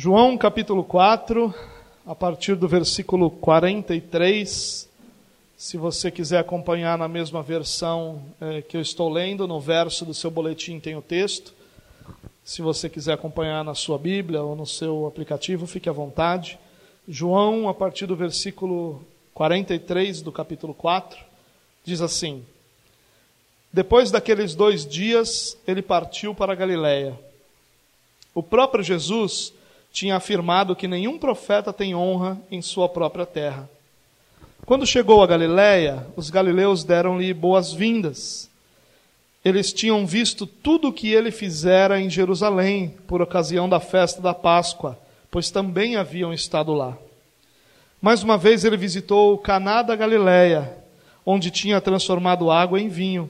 João capítulo 4, a partir do versículo 43. Se você quiser acompanhar na mesma versão é, que eu estou lendo, no verso do seu boletim tem o texto. Se você quiser acompanhar na sua Bíblia ou no seu aplicativo, fique à vontade. João, a partir do versículo 43 do capítulo 4, diz assim: Depois daqueles dois dias, ele partiu para Galiléia. O próprio Jesus tinha afirmado que nenhum profeta tem honra em sua própria terra. Quando chegou a Galiléia, os galileus deram-lhe boas-vindas. Eles tinham visto tudo o que ele fizera em Jerusalém por ocasião da festa da Páscoa, pois também haviam estado lá. Mais uma vez ele visitou Caná da Galiléia, onde tinha transformado água em vinho.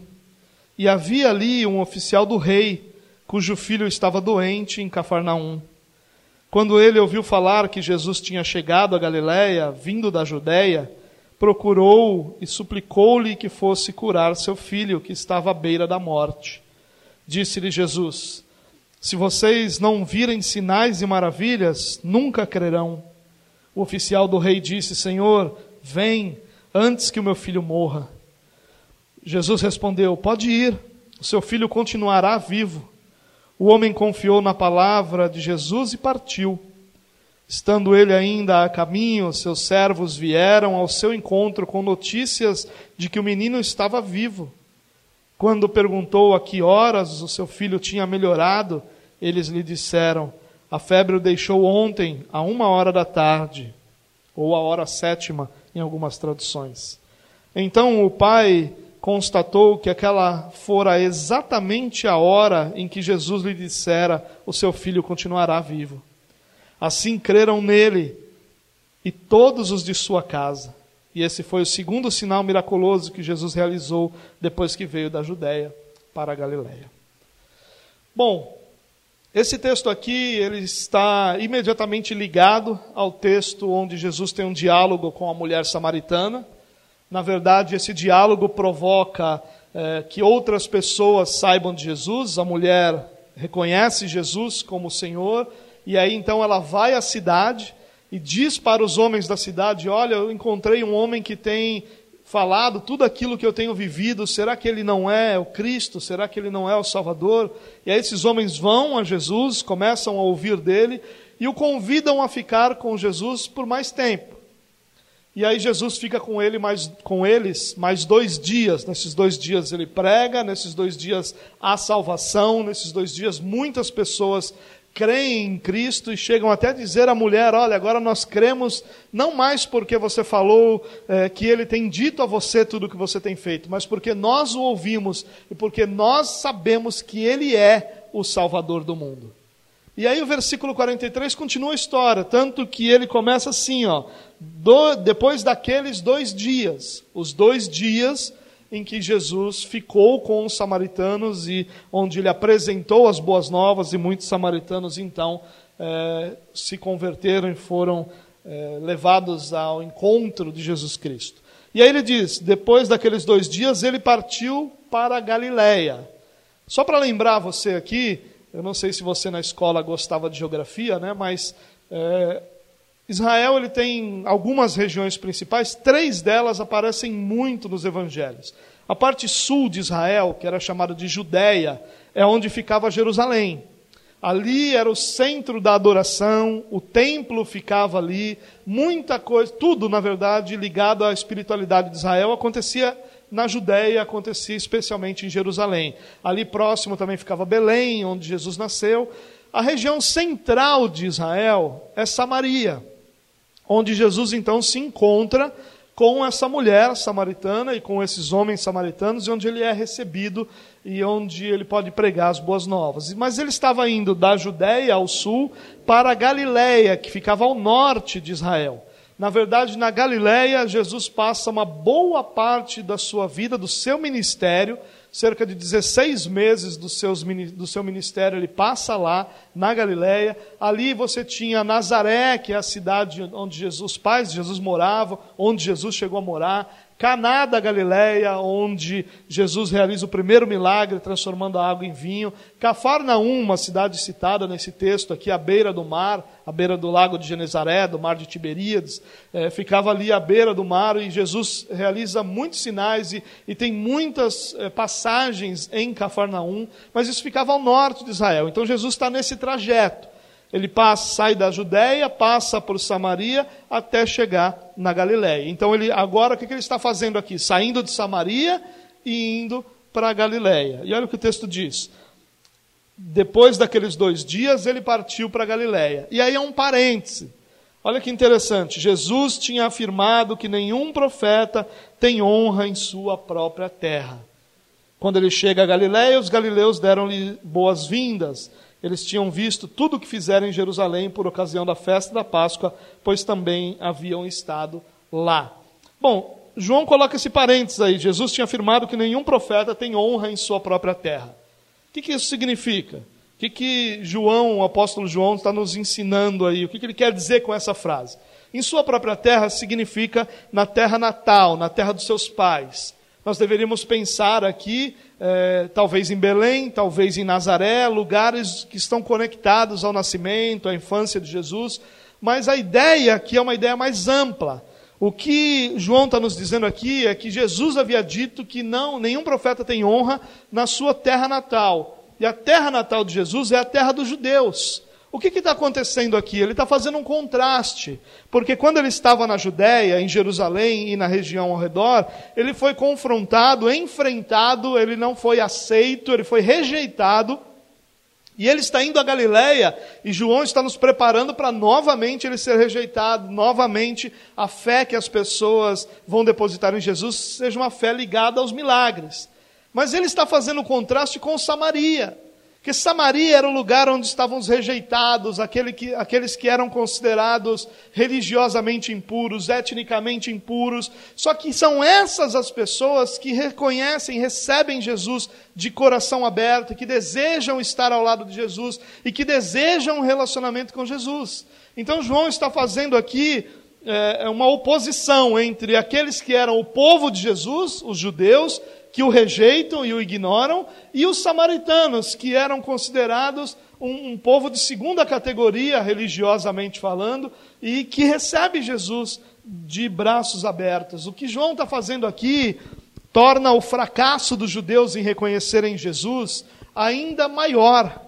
E havia ali um oficial do rei, cujo filho estava doente em Cafarnaum. Quando ele ouviu falar que Jesus tinha chegado a Galiléia, vindo da Judéia, procurou e suplicou-lhe que fosse curar seu filho, que estava à beira da morte. Disse-lhe Jesus: Se vocês não virem sinais e maravilhas, nunca crerão. O oficial do rei disse: Senhor, vem antes que o meu filho morra. Jesus respondeu: Pode ir, o seu filho continuará vivo. O homem confiou na palavra de Jesus e partiu. Estando ele ainda a caminho, seus servos vieram ao seu encontro com notícias de que o menino estava vivo. Quando perguntou a que horas o seu filho tinha melhorado, eles lhe disseram: A febre o deixou ontem, a uma hora da tarde, ou a hora sétima, em algumas traduções. Então o pai constatou que aquela fora exatamente a hora em que Jesus lhe dissera: O seu filho continuará vivo. Assim creram nele e todos os de sua casa. E esse foi o segundo sinal miraculoso que Jesus realizou depois que veio da Judéia para a Galiléia. Bom, esse texto aqui ele está imediatamente ligado ao texto onde Jesus tem um diálogo com a mulher samaritana. Na verdade, esse diálogo provoca é, que outras pessoas saibam de Jesus. A mulher reconhece Jesus como Senhor, e aí então ela vai à cidade e diz para os homens da cidade: Olha, eu encontrei um homem que tem falado tudo aquilo que eu tenho vivido. Será que ele não é o Cristo? Será que ele não é o Salvador? E aí esses homens vão a Jesus, começam a ouvir dele e o convidam a ficar com Jesus por mais tempo. E aí Jesus fica com, ele mais, com eles mais dois dias. Nesses dois dias ele prega, nesses dois dias há salvação, nesses dois dias muitas pessoas creem em Cristo e chegam até a dizer à mulher: Olha, agora nós cremos não mais porque você falou é, que ele tem dito a você tudo o que você tem feito, mas porque nós o ouvimos e porque nós sabemos que ele é o Salvador do mundo. E aí o versículo 43 continua a história, tanto que ele começa assim, ó, do, depois daqueles dois dias, os dois dias em que Jesus ficou com os samaritanos e onde ele apresentou as boas novas e muitos samaritanos então é, se converteram e foram é, levados ao encontro de Jesus Cristo. E aí ele diz, depois daqueles dois dias ele partiu para a Galiléia. Só para lembrar você aqui, eu não sei se você na escola gostava de geografia, né? Mas é, Israel ele tem algumas regiões principais, três delas aparecem muito nos evangelhos. A parte sul de Israel, que era chamada de Judéia, é onde ficava Jerusalém. Ali era o centro da adoração, o templo ficava ali, muita coisa, tudo na verdade ligado à espiritualidade de Israel acontecia na Judéia acontecia especialmente em Jerusalém. Ali próximo também ficava Belém, onde Jesus nasceu. A região central de Israel é Samaria, onde Jesus então se encontra com essa mulher samaritana e com esses homens samaritanos, e onde ele é recebido e onde ele pode pregar as boas novas. Mas ele estava indo da Judéia ao sul para a Galiléia, que ficava ao norte de Israel. Na verdade, na Galiléia, Jesus passa uma boa parte da sua vida, do seu ministério, cerca de 16 meses do, seus, do seu ministério, ele passa lá, na Galiléia. Ali você tinha Nazaré, que é a cidade onde Jesus, os pais de Jesus moravam, onde Jesus chegou a morar. Caná da Galileia, onde Jesus realiza o primeiro milagre, transformando a água em vinho. Cafarnaum, uma cidade citada nesse texto aqui, à beira do mar, à beira do lago de Genezaré, do mar de Tiberíades, é, ficava ali à beira do mar e Jesus realiza muitos sinais e, e tem muitas é, passagens em Cafarnaum, mas isso ficava ao norte de Israel. Então Jesus está nesse trajeto. Ele passa, sai da Judéia, passa por Samaria até chegar na Galiléia. Então ele agora o que ele está fazendo aqui? Saindo de Samaria e indo para a Galiléia. E olha o que o texto diz. Depois daqueles dois dias, ele partiu para a Galiléia. E aí é um parêntese. Olha que interessante. Jesus tinha afirmado que nenhum profeta tem honra em sua própria terra. Quando ele chega a Galiléia, os galileus deram-lhe boas-vindas eles tinham visto tudo o que fizeram em Jerusalém por ocasião da festa da Páscoa, pois também haviam estado lá. Bom, João coloca esse parênteses aí. Jesus tinha afirmado que nenhum profeta tem honra em sua própria terra. O que, que isso significa? O que, que João, o apóstolo João, está nos ensinando aí? O que, que ele quer dizer com essa frase? Em sua própria terra significa na terra natal, na terra dos seus pais. Nós deveríamos pensar aqui é, talvez em Belém, talvez em Nazaré, lugares que estão conectados ao nascimento, à infância de Jesus, mas a ideia aqui é uma ideia mais ampla. O que João está nos dizendo aqui é que Jesus havia dito que não, nenhum profeta tem honra na sua terra natal. E a terra natal de Jesus é a terra dos judeus. O que está acontecendo aqui? Ele está fazendo um contraste, porque quando ele estava na Judéia, em Jerusalém e na região ao redor, ele foi confrontado, enfrentado, ele não foi aceito, ele foi rejeitado, e ele está indo a Galiléia, e João está nos preparando para novamente ele ser rejeitado, novamente a fé que as pessoas vão depositar em Jesus seja uma fé ligada aos milagres. Mas ele está fazendo contraste com Samaria. Porque Samaria era o lugar onde estavam os rejeitados, aquele que, aqueles que eram considerados religiosamente impuros, etnicamente impuros. Só que são essas as pessoas que reconhecem, recebem Jesus de coração aberto, que desejam estar ao lado de Jesus e que desejam um relacionamento com Jesus. Então João está fazendo aqui é, uma oposição entre aqueles que eram o povo de Jesus, os judeus, que o rejeitam e o ignoram, e os samaritanos, que eram considerados um, um, povo de segunda categoria, religiosamente falando, e que recebe Jesus de braços abertos. O que João está fazendo aqui torna o fracasso dos judeus em reconhecerem Jesus ainda maior.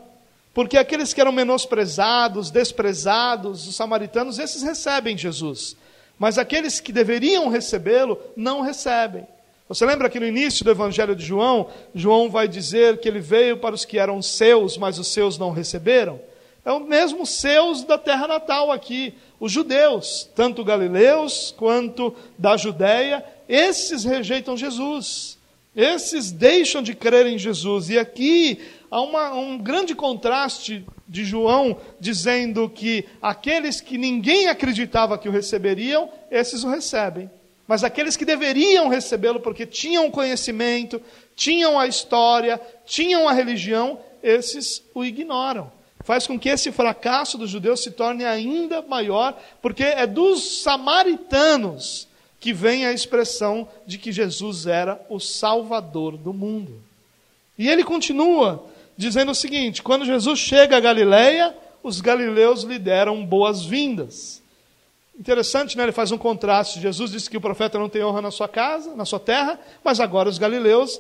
Porque aqueles que eram menosprezados, desprezados, os samaritanos, esses recebem Jesus. Mas aqueles que deveriam recebê-lo, não recebem. Você lembra que no início do Evangelho de João, João vai dizer que ele veio para os que eram seus, mas os seus não receberam? É o mesmo seus da terra natal aqui, os judeus, tanto galileus quanto da Judéia, esses rejeitam Jesus. Esses deixam de crer em Jesus. E aqui há uma, um grande contraste de João dizendo que aqueles que ninguém acreditava que o receberiam, esses o recebem. Mas aqueles que deveriam recebê-lo porque tinham conhecimento, tinham a história, tinham a religião, esses o ignoram. Faz com que esse fracasso dos judeus se torne ainda maior, porque é dos samaritanos que vem a expressão de que Jesus era o Salvador do mundo. E ele continua dizendo o seguinte: quando Jesus chega a Galileia, os galileus lhe deram boas-vindas. Interessante, né? Ele faz um contraste. Jesus disse que o profeta não tem honra na sua casa, na sua terra, mas agora os galileus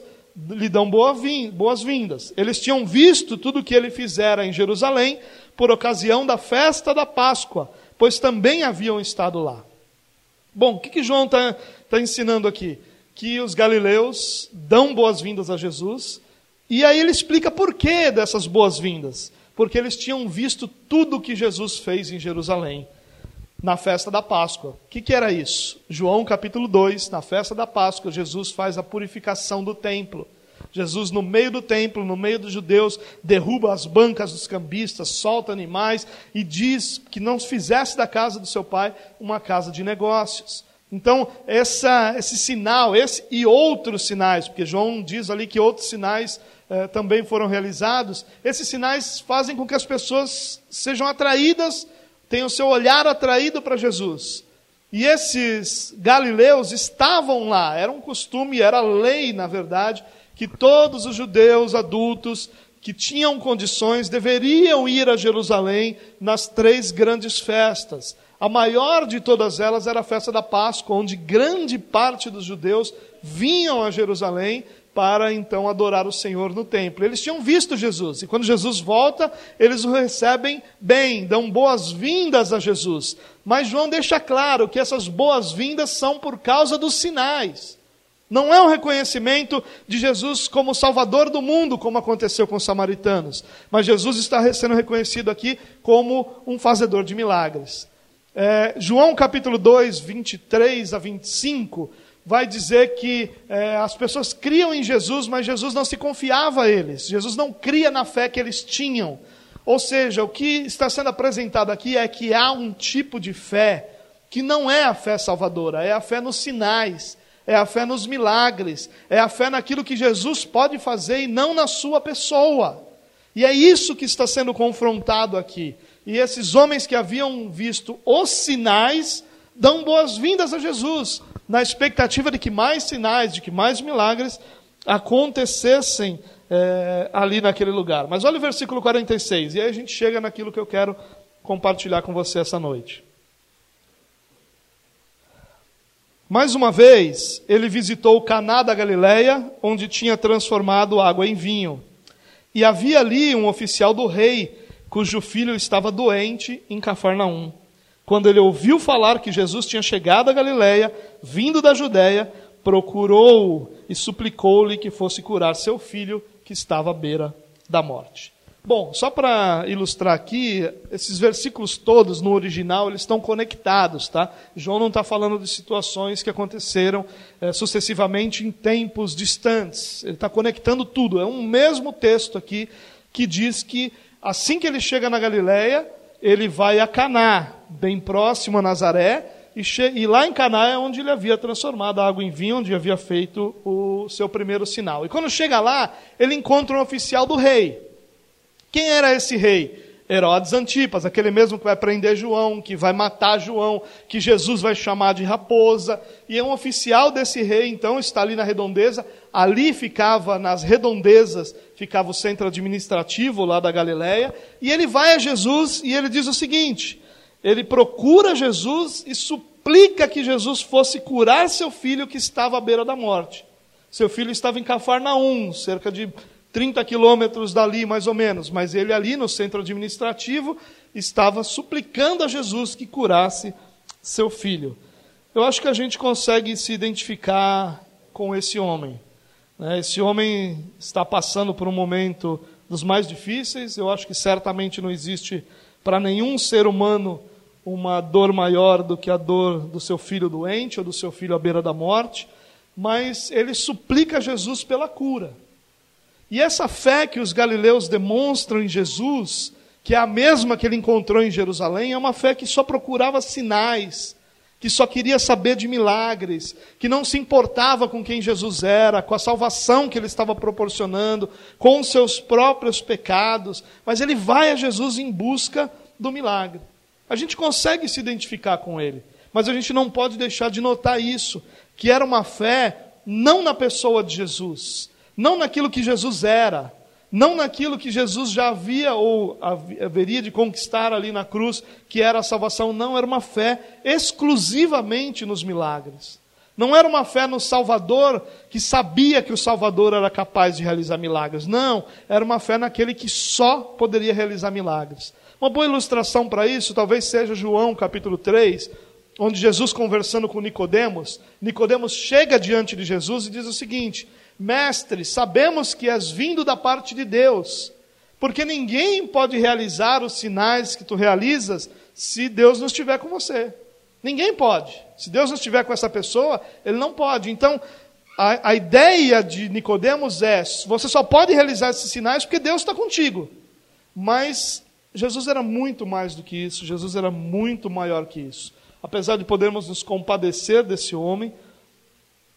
lhe dão boas-vindas. Eles tinham visto tudo o que ele fizera em Jerusalém por ocasião da festa da Páscoa, pois também haviam estado lá. Bom, o que, que João está tá ensinando aqui? Que os galileus dão boas-vindas a Jesus, e aí ele explica por que dessas boas-vindas. Porque eles tinham visto tudo o que Jesus fez em Jerusalém na festa da Páscoa. O que, que, era isso? João capítulo 2, na festa da Páscoa, Jesus faz a purificação do templo. Jesus, no meio do templo, no meio dos judeus, derruba as bancas dos cambistas, solta animais e diz que não fizesse da casa do seu pai uma casa de negócios. Então, essa, esse sinal, esse e outros sinais, porque João diz ali que outros sinais eh, também foram realizados. Esses sinais fazem com que as pessoas sejam atraídas, tenham seu olhar atraído para Jesus. E esses galileus estavam lá, era um costume, era lei, na verdade, que todos os judeus adultos que tinham condições deveriam ir a Jerusalém nas três grandes festas. A maior de todas elas era a festa da Páscoa, onde grande parte dos judeus vinham a Jerusalém para então adorar o Senhor no templo. Eles tinham visto Jesus, e quando Jesus volta, eles o recebem bem, dão boas-vindas a Jesus. Mas João deixa claro que essas boas-vindas são por causa dos sinais. Não é um reconhecimento de Jesus como Salvador do mundo, como aconteceu com os samaritanos. Mas Jesus está sendo reconhecido aqui como um fazedor de milagres. É, João capítulo 2, 23 a 25, vai dizer que é, as pessoas criam em Jesus, mas Jesus não se confiava a eles. Jesus não cria na fé que eles tinham. Ou seja, o que está sendo apresentado aqui é que há um tipo de fé que não é a fé salvadora, é a fé nos sinais é a fé nos milagres, é a fé naquilo que Jesus pode fazer e não na sua pessoa. E é isso que está sendo confrontado aqui. E esses homens que haviam visto os sinais dão boas-vindas a Jesus, na expectativa de que mais sinais, de que mais milagres acontecessem é, ali naquele lugar. Mas olha o versículo 46, e aí a gente chega naquilo que eu quero compartilhar com você essa noite. Mais uma vez, ele visitou Caná da Galileia, onde tinha transformado água em vinho. E havia ali um oficial do rei, cujo filho estava doente em Cafarnaum. Quando ele ouviu falar que Jesus tinha chegado a Galileia, vindo da Judéia, procurou e suplicou-lhe que fosse curar seu filho, que estava à beira da morte. Bom, só para ilustrar aqui, esses versículos todos no original eles estão conectados, tá? João não está falando de situações que aconteceram é, sucessivamente em tempos distantes. Ele está conectando tudo. É um mesmo texto aqui que diz que assim que ele chega na Galileia, ele vai a Caná, bem próximo a Nazaré, e, e lá em Caná é onde ele havia transformado a água em vinho, onde havia feito o seu primeiro sinal. E quando chega lá, ele encontra um oficial do rei. Quem era esse rei? Herodes Antipas, aquele mesmo que vai prender João, que vai matar João, que Jesus vai chamar de raposa. E é um oficial desse rei, então, está ali na redondeza. Ali ficava, nas redondezas, ficava o centro administrativo lá da Galileia. E ele vai a Jesus e ele diz o seguinte: ele procura Jesus e suplica que Jesus fosse curar seu filho que estava à beira da morte. Seu filho estava em Cafarnaum, cerca de 30 quilômetros dali, mais ou menos, mas ele ali no centro administrativo estava suplicando a Jesus que curasse seu filho. Eu acho que a gente consegue se identificar com esse homem. Né? Esse homem está passando por um momento dos mais difíceis. Eu acho que certamente não existe para nenhum ser humano uma dor maior do que a dor do seu filho doente ou do seu filho à beira da morte. Mas ele suplica a Jesus pela cura. E essa fé que os galileus demonstram em Jesus, que é a mesma que ele encontrou em Jerusalém, é uma fé que só procurava sinais, que só queria saber de milagres, que não se importava com quem Jesus era, com a salvação que ele estava proporcionando, com os seus próprios pecados, mas ele vai a Jesus em busca do milagre. A gente consegue se identificar com ele, mas a gente não pode deixar de notar isso, que era uma fé não na pessoa de Jesus, não naquilo que Jesus era, não naquilo que Jesus já havia ou haveria de conquistar ali na cruz, que era a salvação, não, era uma fé exclusivamente nos milagres. Não era uma fé no Salvador que sabia que o Salvador era capaz de realizar milagres. Não, era uma fé naquele que só poderia realizar milagres. Uma boa ilustração para isso talvez seja João capítulo 3, onde Jesus conversando com Nicodemos, Nicodemos chega diante de Jesus e diz o seguinte: Mestre, sabemos que és vindo da parte de Deus, porque ninguém pode realizar os sinais que tu realizas se Deus não estiver com você. Ninguém pode. Se Deus não estiver com essa pessoa, ele não pode. Então, a, a ideia de Nicodemos é: você só pode realizar esses sinais porque Deus está contigo. Mas Jesus era muito mais do que isso, Jesus era muito maior que isso. Apesar de podermos nos compadecer desse homem,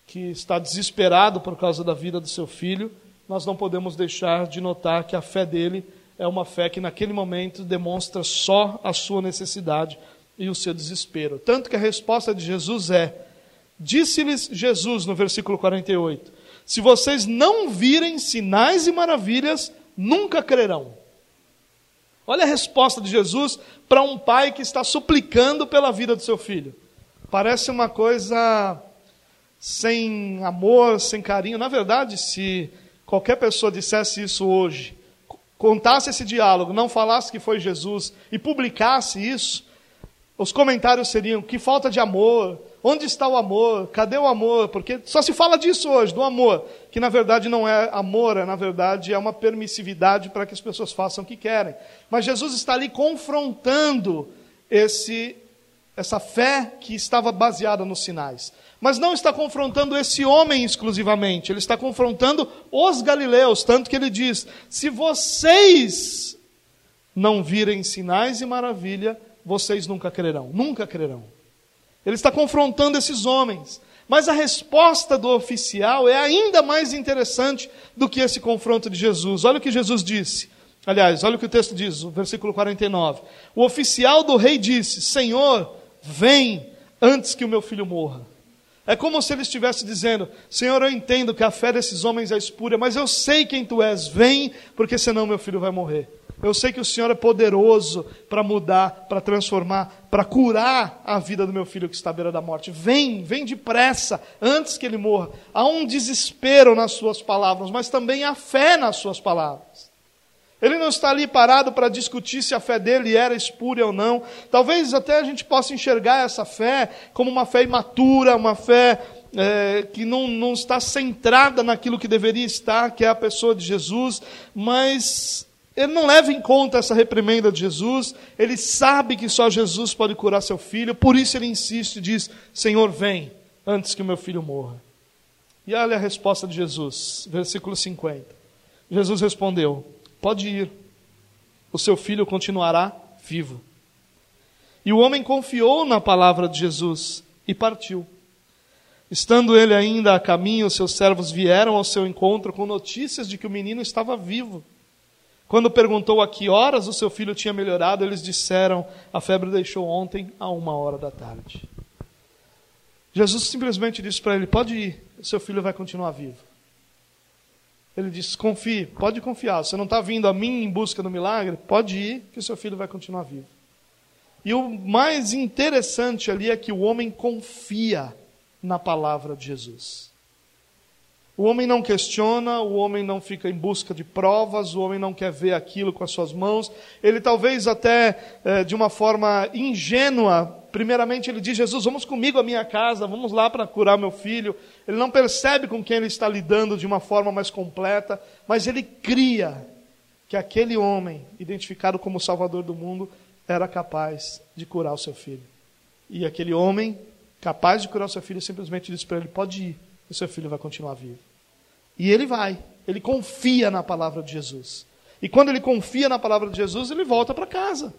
que está desesperado por causa da vida do seu filho, nós não podemos deixar de notar que a fé dele é uma fé que naquele momento demonstra só a sua necessidade e o seu desespero. Tanto que a resposta de Jesus é: Disse-lhes Jesus no versículo 48: Se vocês não virem sinais e maravilhas, nunca crerão. Olha a resposta de Jesus para um pai que está suplicando pela vida do seu filho. Parece uma coisa sem amor, sem carinho. Na verdade, se qualquer pessoa dissesse isso hoje, contasse esse diálogo, não falasse que foi Jesus e publicasse isso, os comentários seriam: que falta de amor, onde está o amor, cadê o amor? Porque só se fala disso hoje, do amor, que na verdade não é amor, é, na verdade é uma permissividade para que as pessoas façam o que querem. Mas Jesus está ali confrontando esse, essa fé que estava baseada nos sinais. Mas não está confrontando esse homem exclusivamente, ele está confrontando os galileus, tanto que ele diz: se vocês não virem sinais e maravilha, vocês nunca crerão, nunca crerão. Ele está confrontando esses homens. Mas a resposta do oficial é ainda mais interessante do que esse confronto de Jesus. Olha o que Jesus disse. Aliás, olha o que o texto diz, o versículo 49. O oficial do rei disse: Senhor, vem antes que o meu filho morra. É como se ele estivesse dizendo: Senhor, eu entendo que a fé desses homens é espúria, mas eu sei quem tu és, vem, porque senão meu filho vai morrer. Eu sei que o Senhor é poderoso para mudar, para transformar, para curar a vida do meu filho que está à beira da morte. Vem, vem depressa, antes que ele morra. Há um desespero nas suas palavras, mas também há fé nas suas palavras. Ele não está ali parado para discutir se a fé dele era espúria ou não. Talvez até a gente possa enxergar essa fé como uma fé imatura, uma fé é, que não, não está centrada naquilo que deveria estar, que é a pessoa de Jesus, mas ele não leva em conta essa reprimenda de Jesus, ele sabe que só Jesus pode curar seu filho, por isso ele insiste e diz: Senhor, vem antes que o meu filho morra. E olha a resposta de Jesus, versículo 50. Jesus respondeu: Pode ir, o seu filho continuará vivo. E o homem confiou na palavra de Jesus e partiu. Estando ele ainda a caminho, seus servos vieram ao seu encontro com notícias de que o menino estava vivo. Quando perguntou a que horas o seu filho tinha melhorado, eles disseram: a febre deixou ontem a uma hora da tarde. Jesus simplesmente disse para ele: pode ir, seu filho vai continuar vivo. Ele disse: confie, pode confiar. Você não está vindo a mim em busca do milagre? Pode ir, que o seu filho vai continuar vivo. E o mais interessante ali é que o homem confia na palavra de Jesus. O homem não questiona, o homem não fica em busca de provas, o homem não quer ver aquilo com as suas mãos. Ele talvez até é, de uma forma ingênua, primeiramente ele diz: Jesus, vamos comigo à minha casa, vamos lá para curar meu filho. Ele não percebe com quem ele está lidando de uma forma mais completa, mas ele cria que aquele homem, identificado como Salvador do mundo, era capaz de curar o seu filho. E aquele homem, capaz de curar o seu filho, simplesmente disse para ele: pode ir o seu filho vai continuar vivo. E ele vai, ele confia na palavra de Jesus. E quando ele confia na palavra de Jesus, ele volta para casa.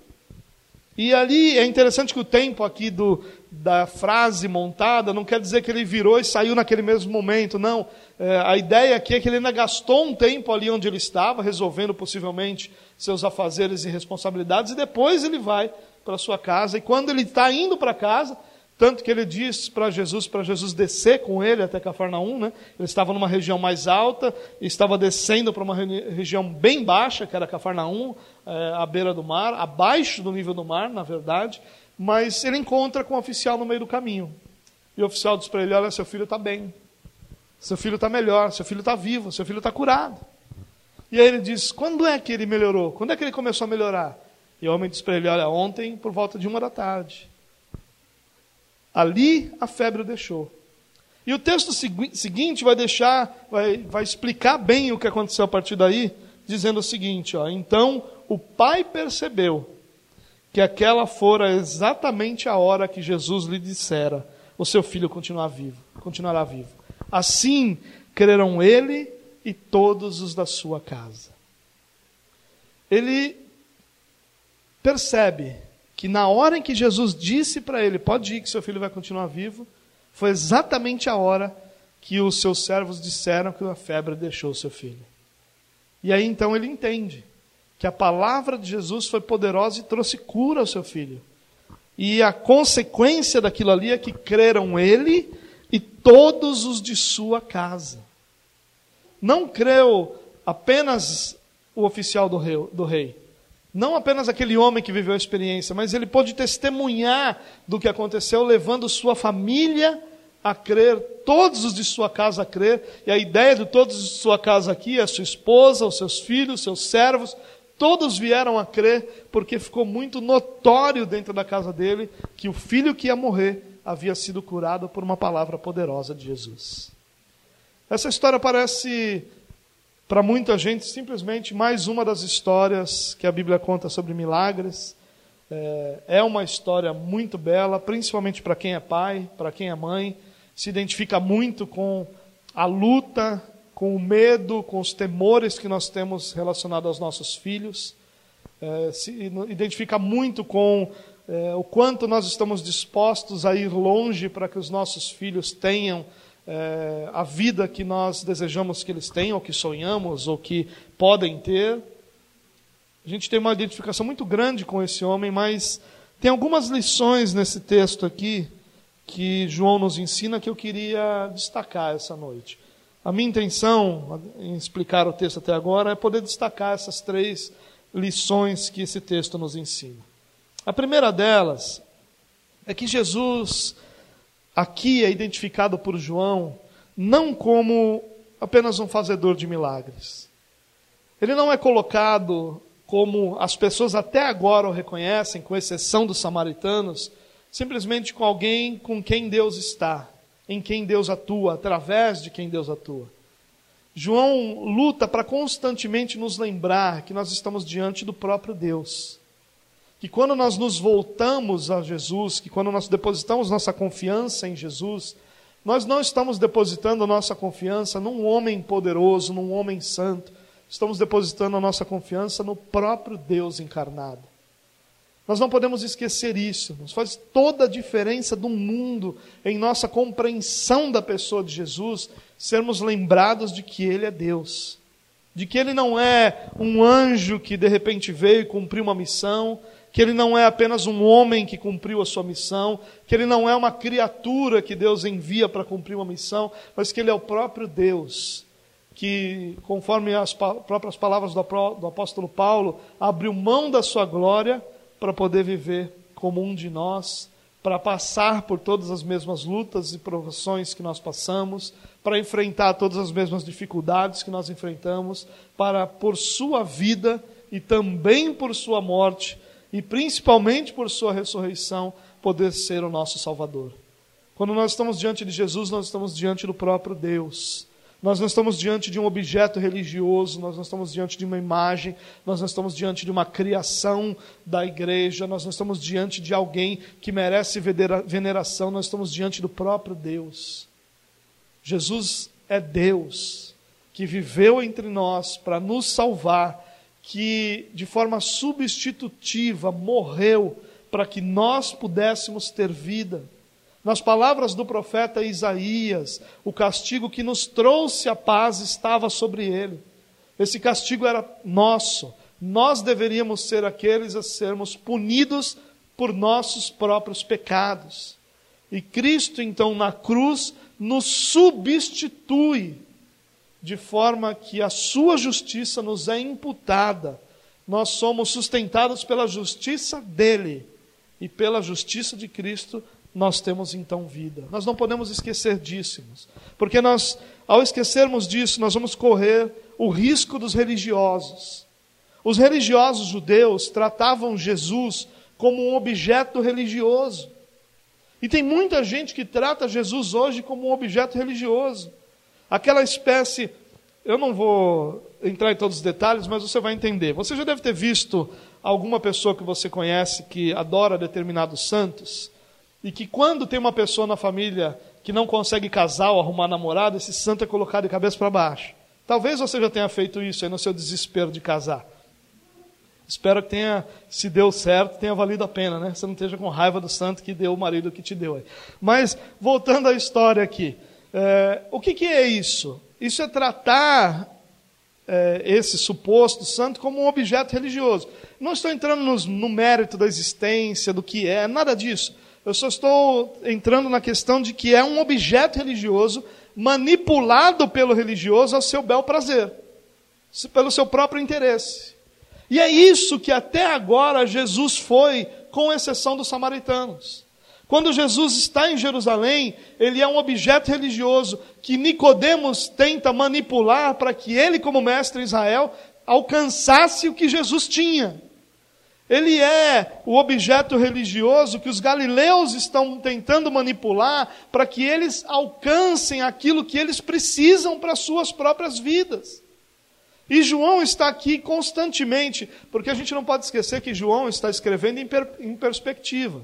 E ali é interessante que o tempo aqui do, da frase montada não quer dizer que ele virou e saiu naquele mesmo momento, não. É, a ideia aqui é que ele ainda gastou um tempo ali onde ele estava, resolvendo possivelmente seus afazeres e responsabilidades, e depois ele vai para sua casa. E quando ele está indo para casa, tanto que ele diz para Jesus, para Jesus descer com ele até Cafarnaum, né? Ele estava numa região mais alta e estava descendo para uma região bem baixa, que era Cafarnaum, é, à beira do mar, abaixo do nível do mar, na verdade. Mas ele encontra com o oficial no meio do caminho. E o oficial diz para ele: Olha, seu filho está bem, seu filho está melhor, seu filho está vivo, seu filho está curado. E aí ele diz: Quando é que ele melhorou? Quando é que ele começou a melhorar? E o homem diz para ele: Olha, ontem, por volta de uma da tarde. Ali a febre o deixou. E o texto seguinte vai deixar, vai, vai explicar bem o que aconteceu a partir daí, dizendo o seguinte: ó, então o pai percebeu que aquela fora exatamente a hora que Jesus lhe dissera: o seu filho continuará vivo, continuará vivo. Assim crerão ele e todos os da sua casa. Ele percebe que na hora em que Jesus disse para ele: Pode ir, que seu filho vai continuar vivo, foi exatamente a hora que os seus servos disseram que a febre deixou o seu filho. E aí então ele entende que a palavra de Jesus foi poderosa e trouxe cura ao seu filho. E a consequência daquilo ali é que creram ele e todos os de sua casa. Não creu apenas o oficial do rei, do rei, não apenas aquele homem que viveu a experiência, mas ele pôde testemunhar do que aconteceu, levando sua família a crer, todos os de sua casa a crer, e a ideia de todos de sua casa aqui é sua esposa, os seus filhos, seus servos, todos vieram a crer, porque ficou muito notório dentro da casa dele que o filho que ia morrer havia sido curado por uma palavra poderosa de Jesus. Essa história parece para muita gente, simplesmente mais uma das histórias que a Bíblia conta sobre milagres. É, é uma história muito bela, principalmente para quem é pai, para quem é mãe, se identifica muito com a luta, com o medo, com os temores que nós temos relacionados aos nossos filhos, é, se identifica muito com é, o quanto nós estamos dispostos a ir longe para que os nossos filhos tenham é, a vida que nós desejamos que eles tenham, ou que sonhamos, ou que podem ter. A gente tem uma identificação muito grande com esse homem, mas tem algumas lições nesse texto aqui que João nos ensina que eu queria destacar essa noite. A minha intenção em explicar o texto até agora é poder destacar essas três lições que esse texto nos ensina. A primeira delas é que Jesus aqui é identificado por João não como apenas um fazedor de milagres. Ele não é colocado como as pessoas até agora o reconhecem, com exceção dos samaritanos, simplesmente com alguém com quem Deus está, em quem Deus atua, através de quem Deus atua. João luta para constantemente nos lembrar que nós estamos diante do próprio Deus que quando nós nos voltamos a Jesus, que quando nós depositamos nossa confiança em Jesus, nós não estamos depositando nossa confiança num homem poderoso, num homem santo, estamos depositando a nossa confiança no próprio Deus encarnado. Nós não podemos esquecer isso, nos faz toda a diferença do mundo em nossa compreensão da pessoa de Jesus, sermos lembrados de que Ele é Deus, de que Ele não é um anjo que de repente veio cumpriu uma missão, que ele não é apenas um homem que cumpriu a sua missão, que ele não é uma criatura que Deus envia para cumprir uma missão, mas que ele é o próprio Deus, que, conforme as próprias palavras do apóstolo Paulo, abriu mão da sua glória para poder viver como um de nós, para passar por todas as mesmas lutas e provações que nós passamos, para enfrentar todas as mesmas dificuldades que nós enfrentamos, para, por sua vida e também por sua morte, e principalmente por Sua ressurreição, poder ser o nosso Salvador. Quando nós estamos diante de Jesus, nós estamos diante do próprio Deus. Nós não estamos diante de um objeto religioso, nós não estamos diante de uma imagem, nós não estamos diante de uma criação da igreja, nós não estamos diante de alguém que merece veneração, nós estamos diante do próprio Deus. Jesus é Deus que viveu entre nós para nos salvar que de forma substitutiva morreu para que nós pudéssemos ter vida. Nas palavras do profeta Isaías, o castigo que nos trouxe a paz estava sobre ele. Esse castigo era nosso. Nós deveríamos ser aqueles a sermos punidos por nossos próprios pecados. E Cristo, então, na cruz, nos substitui de forma que a sua justiça nos é imputada. Nós somos sustentados pela justiça dele e pela justiça de Cristo nós temos então vida. Nós não podemos esquecer disso, porque nós, ao esquecermos disso, nós vamos correr o risco dos religiosos. Os religiosos judeus tratavam Jesus como um objeto religioso. E tem muita gente que trata Jesus hoje como um objeto religioso. Aquela espécie, eu não vou entrar em todos os detalhes, mas você vai entender. Você já deve ter visto alguma pessoa que você conhece que adora determinados santos e que quando tem uma pessoa na família que não consegue casar ou arrumar namorado, esse santo é colocado de cabeça para baixo. Talvez você já tenha feito isso aí no seu desespero de casar. Espero que tenha, se deu certo, tenha valido a pena, né? Você não esteja com raiva do santo que deu o marido que te deu aí. Mas, voltando à história aqui. É, o que, que é isso? Isso é tratar é, esse suposto santo como um objeto religioso. Não estou entrando nos, no mérito da existência, do que é, nada disso. Eu só estou entrando na questão de que é um objeto religioso manipulado pelo religioso ao seu bel prazer, pelo seu próprio interesse. E é isso que até agora Jesus foi, com exceção dos samaritanos. Quando Jesus está em Jerusalém, ele é um objeto religioso que Nicodemos tenta manipular para que ele, como mestre em Israel, alcançasse o que Jesus tinha. Ele é o objeto religioso que os galileus estão tentando manipular para que eles alcancem aquilo que eles precisam para suas próprias vidas. E João está aqui constantemente, porque a gente não pode esquecer que João está escrevendo em, per em perspectiva.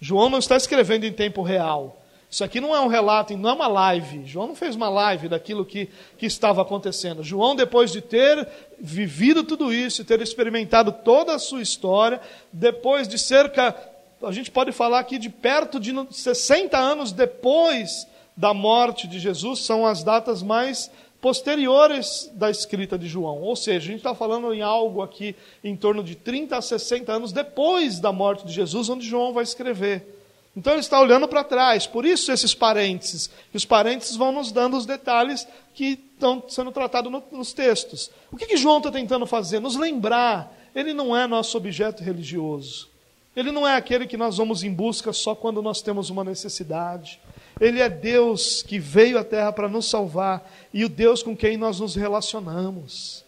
João não está escrevendo em tempo real. Isso aqui não é um relato, não é uma live. João não fez uma live daquilo que, que estava acontecendo. João, depois de ter vivido tudo isso, ter experimentado toda a sua história, depois de cerca, a gente pode falar aqui de perto de 60 anos depois da morte de Jesus, são as datas mais posteriores da escrita de João. Ou seja, a gente está falando em algo aqui em torno de 30 a 60 anos depois da morte de Jesus, onde João vai escrever. Então ele está olhando para trás, por isso esses parênteses. E os parênteses vão nos dando os detalhes que estão sendo tratados no, nos textos. O que, que João está tentando fazer? Nos lembrar. Ele não é nosso objeto religioso. Ele não é aquele que nós vamos em busca só quando nós temos uma necessidade. Ele é Deus que veio à terra para nos salvar e o Deus com quem nós nos relacionamos.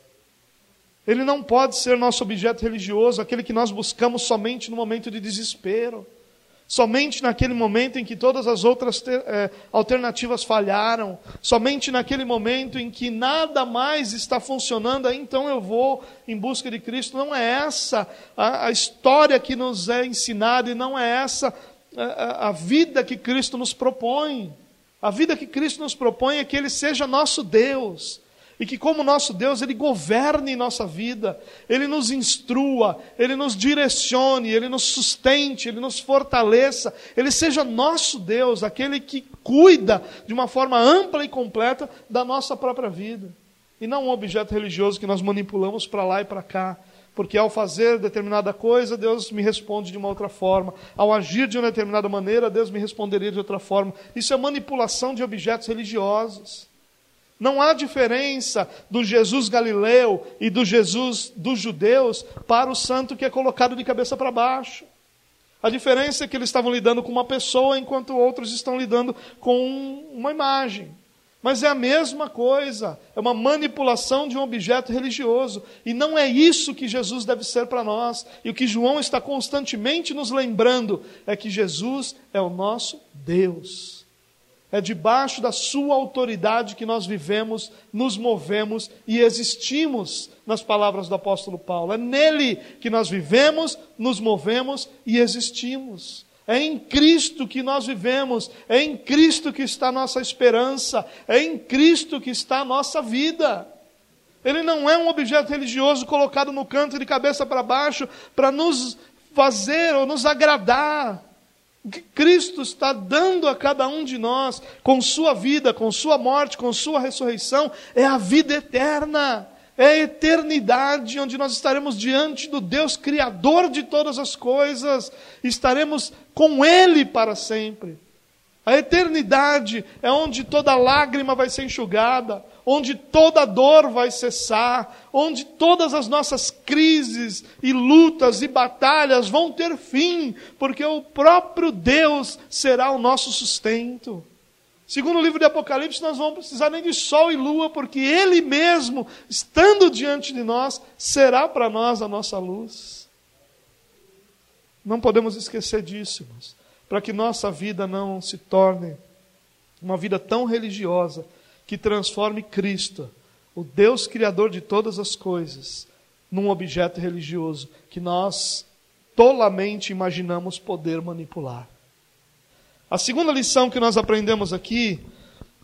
Ele não pode ser nosso objeto religioso, aquele que nós buscamos somente no momento de desespero, somente naquele momento em que todas as outras é, alternativas falharam, somente naquele momento em que nada mais está funcionando, aí então eu vou em busca de Cristo. Não é essa a, a história que nos é ensinada e não é essa a, vida que Cristo nos propõe. A vida que Cristo nos propõe é que Ele seja nosso Deus. E que, como nosso Deus, Ele governe nossa vida, Ele nos instrua, Ele nos direcione, Ele nos sustente, Ele nos fortaleça, Ele seja nosso Deus, aquele que cuida de uma forma ampla e completa da nossa própria vida. E não um objeto religioso que nós manipulamos para lá e para cá, porque ao fazer determinada coisa, Deus me responde de uma outra forma. Ao agir de uma determinada maneira, Deus me responderia de outra forma. Isso é manipulação de objetos religiosos. Não há diferença do Jesus galileu e do Jesus dos judeus para o santo que é colocado de cabeça para baixo. A diferença é que eles estavam lidando com uma pessoa, enquanto outros estão lidando com uma imagem. Mas é a mesma coisa, é uma manipulação de um objeto religioso. E não é isso que Jesus deve ser para nós. E o que João está constantemente nos lembrando é que Jesus é o nosso Deus. É debaixo da Sua autoridade que nós vivemos, nos movemos e existimos, nas palavras do apóstolo Paulo. É nele que nós vivemos, nos movemos e existimos. É em Cristo que nós vivemos, é em Cristo que está a nossa esperança, é em Cristo que está a nossa vida. Ele não é um objeto religioso colocado no canto de cabeça para baixo para nos fazer ou nos agradar. O que Cristo está dando a cada um de nós, com Sua vida, com Sua morte, com Sua ressurreição, é a vida eterna é a eternidade onde nós estaremos diante do Deus Criador de todas as coisas, estaremos com Ele para sempre. A eternidade é onde toda lágrima vai ser enxugada, onde toda dor vai cessar, onde todas as nossas crises e lutas e batalhas vão ter fim, porque o próprio Deus será o nosso sustento. Segundo o livro de Apocalipse, nós vamos precisar nem de sol e lua, porque Ele mesmo, estando diante de nós, será para nós a nossa luz. Não podemos esquecer disso, para que nossa vida não se torne uma vida tão religiosa que transforme Cristo, o Deus Criador de todas as coisas, num objeto religioso que nós tolamente imaginamos poder manipular. A segunda lição que nós aprendemos aqui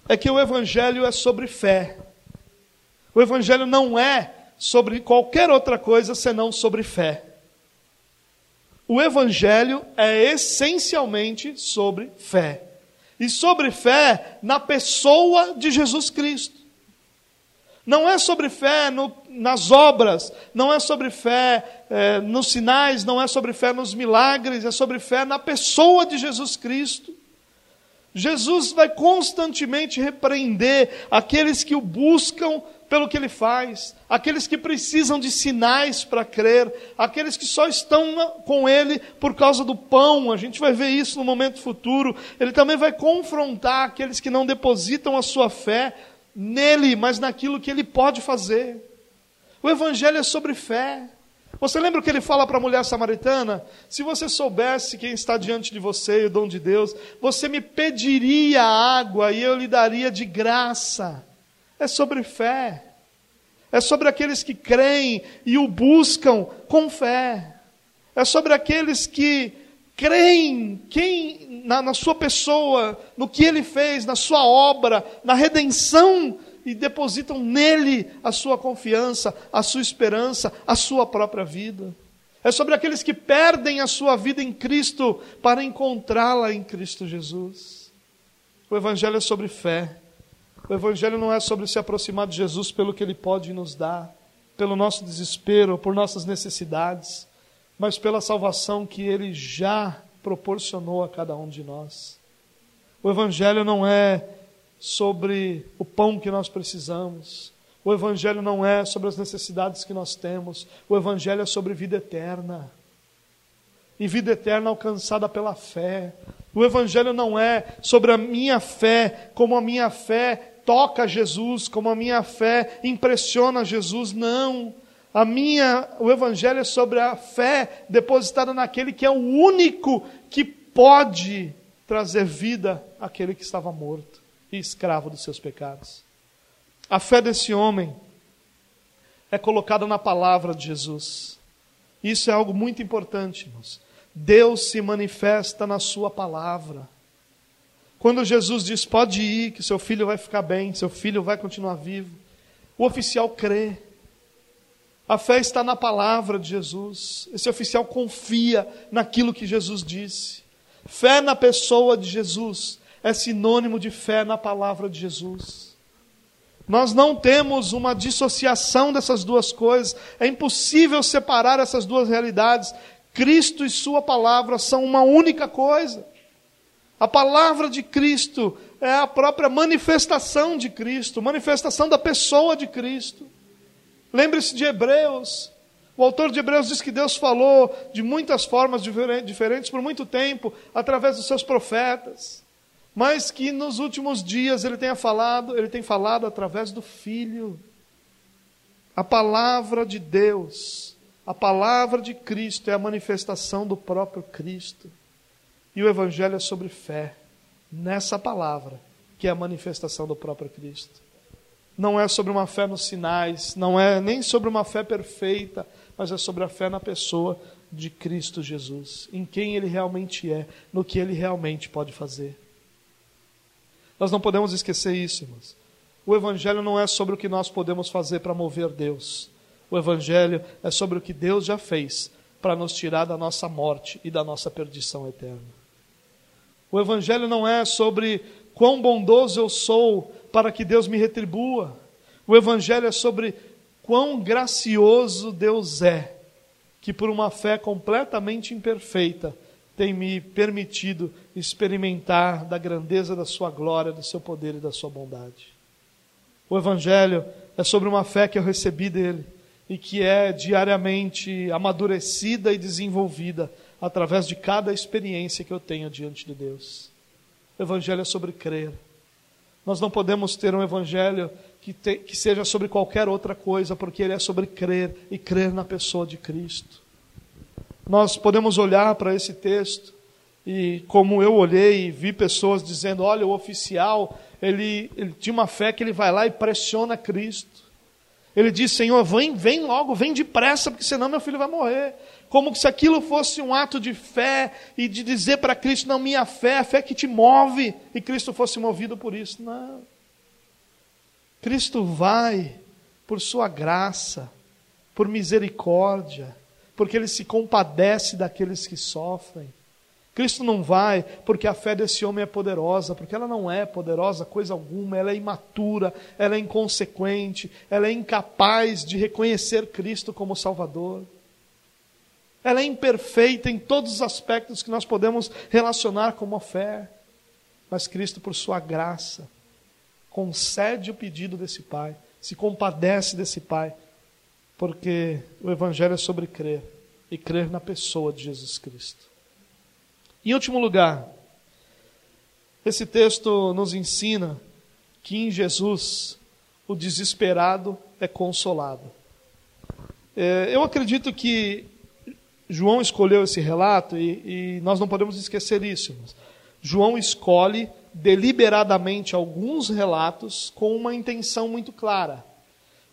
é que o Evangelho é sobre fé. O Evangelho não é sobre qualquer outra coisa senão sobre fé. O Evangelho é essencialmente sobre fé. E sobre fé na pessoa de Jesus Cristo. Não é sobre fé no, nas obras, não é sobre fé é, nos sinais, não é sobre fé nos milagres, é sobre fé na pessoa de Jesus Cristo. Jesus vai constantemente repreender aqueles que o buscam pelo que ele faz, aqueles que precisam de sinais para crer, aqueles que só estão com ele por causa do pão, a gente vai ver isso no momento futuro. Ele também vai confrontar aqueles que não depositam a sua fé nele, mas naquilo que ele pode fazer. O Evangelho é sobre fé. Você lembra o que ele fala para a mulher samaritana? Se você soubesse quem está diante de você, o dom de Deus, você me pediria água e eu lhe daria de graça. É sobre fé. É sobre aqueles que creem e o buscam com fé. É sobre aqueles que creem quem, na, na sua pessoa, no que ele fez, na sua obra, na redenção e depositam nele a sua confiança, a sua esperança, a sua própria vida. É sobre aqueles que perdem a sua vida em Cristo para encontrá-la em Cristo Jesus. O Evangelho é sobre fé. O Evangelho não é sobre se aproximar de Jesus pelo que Ele pode nos dar, pelo nosso desespero, por nossas necessidades mas pela salvação que Ele já proporcionou a cada um de nós. O Evangelho não é sobre o pão que nós precisamos. O Evangelho não é sobre as necessidades que nós temos. O Evangelho é sobre vida eterna. E vida eterna alcançada pela fé. O Evangelho não é sobre a minha fé, como a minha fé toca Jesus, como a minha fé impressiona Jesus. Não. A minha, o evangelho é sobre a fé depositada naquele que é o único que pode trazer vida àquele que estava morto e escravo dos seus pecados. A fé desse homem é colocada na palavra de Jesus. Isso é algo muito importante, irmãos. Deus se manifesta na sua palavra. Quando Jesus diz: "Pode ir, que seu filho vai ficar bem, seu filho vai continuar vivo", o oficial crê. A fé está na palavra de Jesus. Esse oficial confia naquilo que Jesus disse. Fé na pessoa de Jesus é sinônimo de fé na palavra de Jesus. Nós não temos uma dissociação dessas duas coisas. É impossível separar essas duas realidades. Cristo e Sua palavra são uma única coisa. A palavra de Cristo é a própria manifestação de Cristo, manifestação da pessoa de Cristo. Lembre-se de Hebreus. O autor de Hebreus diz que Deus falou de muitas formas diferentes por muito tempo, através dos seus profetas. Mas que nos últimos dias ele tenha falado, ele tem falado através do Filho. A palavra de Deus, a palavra de Cristo é a manifestação do próprio Cristo. E o Evangelho é sobre fé nessa palavra, que é a manifestação do próprio Cristo não é sobre uma fé nos sinais, não é nem sobre uma fé perfeita, mas é sobre a fé na pessoa de Cristo Jesus, em quem Ele realmente é, no que Ele realmente pode fazer. Nós não podemos esquecer isso, irmãos. O Evangelho não é sobre o que nós podemos fazer para mover Deus. O Evangelho é sobre o que Deus já fez para nos tirar da nossa morte e da nossa perdição eterna. O Evangelho não é sobre quão bondoso eu sou para que Deus me retribua. O Evangelho é sobre quão gracioso Deus é, que por uma fé completamente imperfeita tem me permitido experimentar da grandeza da Sua glória, do Seu poder e da Sua bondade. O Evangelho é sobre uma fé que eu recebi dele e que é diariamente amadurecida e desenvolvida através de cada experiência que eu tenho diante de Deus. O Evangelho é sobre crer. Nós não podemos ter um evangelho que, te, que seja sobre qualquer outra coisa, porque ele é sobre crer e crer na pessoa de Cristo. Nós podemos olhar para esse texto e, como eu olhei e vi pessoas dizendo: olha, o oficial, ele, ele tinha uma fé que ele vai lá e pressiona Cristo. Ele diz: Senhor, vem, vem logo, vem depressa, porque senão meu filho vai morrer como se aquilo fosse um ato de fé e de dizer para Cristo: não, minha fé, a fé que te move, e Cristo fosse movido por isso. Não. Cristo vai por sua graça, por misericórdia, porque ele se compadece daqueles que sofrem. Cristo não vai porque a fé desse homem é poderosa, porque ela não é poderosa coisa alguma, ela é imatura, ela é inconsequente, ela é incapaz de reconhecer Cristo como Salvador. Ela é imperfeita em todos os aspectos que nós podemos relacionar com a fé. Mas Cristo, por sua graça, concede o pedido desse pai, se compadece desse pai, porque o Evangelho é sobre crer e crer na pessoa de Jesus Cristo. Em último lugar, esse texto nos ensina que em Jesus o desesperado é consolado. É, eu acredito que João escolheu esse relato e, e nós não podemos esquecer isso. João escolhe deliberadamente alguns relatos com uma intenção muito clara.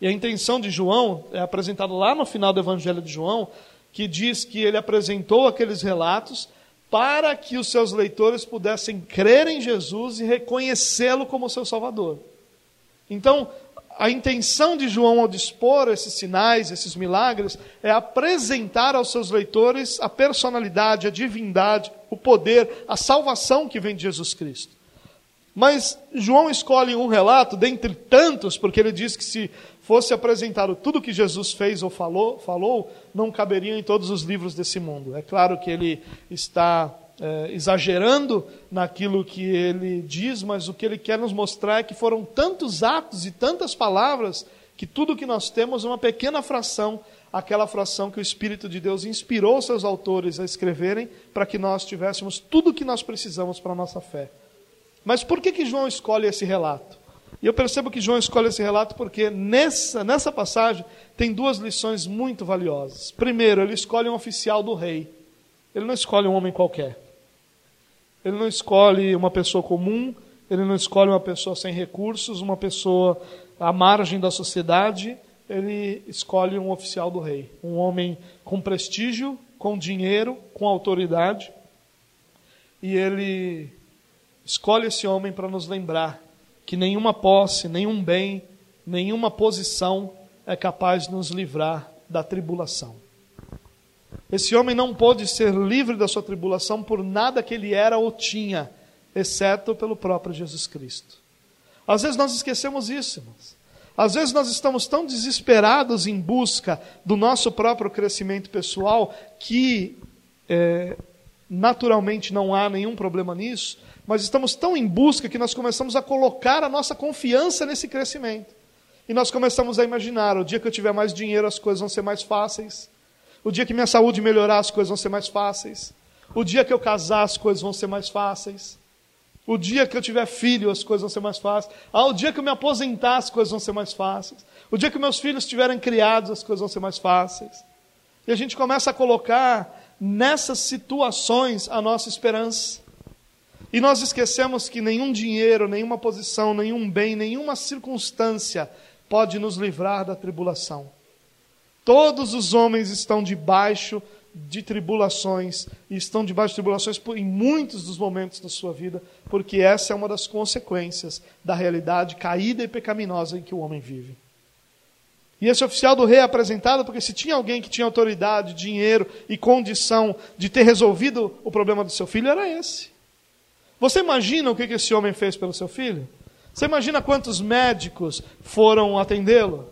E a intenção de João é apresentada lá no final do Evangelho de João, que diz que ele apresentou aqueles relatos para que os seus leitores pudessem crer em Jesus e reconhecê-lo como seu Salvador. Então, a intenção de João ao dispor esses sinais, esses milagres, é apresentar aos seus leitores a personalidade, a divindade, o poder, a salvação que vem de Jesus Cristo. Mas João escolhe um relato dentre tantos, porque ele diz que se fosse apresentado tudo que Jesus fez ou falou, falou, não caberia em todos os livros desse mundo. É claro que ele está é, exagerando naquilo que ele diz, mas o que ele quer nos mostrar é que foram tantos atos e tantas palavras que tudo que nós temos é uma pequena fração, aquela fração que o Espírito de Deus inspirou seus autores a escreverem para que nós tivéssemos tudo o que nós precisamos para a nossa fé. Mas por que, que João escolhe esse relato? E eu percebo que João escolhe esse relato porque nessa, nessa passagem tem duas lições muito valiosas. Primeiro, ele escolhe um oficial do rei. Ele não escolhe um homem qualquer. Ele não escolhe uma pessoa comum, ele não escolhe uma pessoa sem recursos, uma pessoa à margem da sociedade. Ele escolhe um oficial do rei, um homem com prestígio, com dinheiro, com autoridade. E ele escolhe esse homem para nos lembrar que nenhuma posse, nenhum bem, nenhuma posição é capaz de nos livrar da tribulação. Esse homem não pôde ser livre da sua tribulação por nada que ele era ou tinha, exceto pelo próprio Jesus Cristo. Às vezes nós esquecemos isso, irmãos. Às vezes nós estamos tão desesperados em busca do nosso próprio crescimento pessoal que é, naturalmente não há nenhum problema nisso, mas estamos tão em busca que nós começamos a colocar a nossa confiança nesse crescimento. E nós começamos a imaginar: o dia que eu tiver mais dinheiro, as coisas vão ser mais fáceis. O dia que minha saúde melhorar, as coisas vão ser mais fáceis. O dia que eu casar, as coisas vão ser mais fáceis. O dia que eu tiver filho, as coisas vão ser mais fáceis. Ah, o dia que eu me aposentar, as coisas vão ser mais fáceis. O dia que meus filhos estiverem criados, as coisas vão ser mais fáceis. E a gente começa a colocar nessas situações a nossa esperança. E nós esquecemos que nenhum dinheiro, nenhuma posição, nenhum bem, nenhuma circunstância pode nos livrar da tribulação. Todos os homens estão debaixo de tribulações, e estão debaixo de tribulações em muitos dos momentos da sua vida, porque essa é uma das consequências da realidade caída e pecaminosa em que o homem vive. E esse oficial do rei é apresentado porque se tinha alguém que tinha autoridade, dinheiro e condição de ter resolvido o problema do seu filho, era esse. Você imagina o que esse homem fez pelo seu filho? Você imagina quantos médicos foram atendê-lo?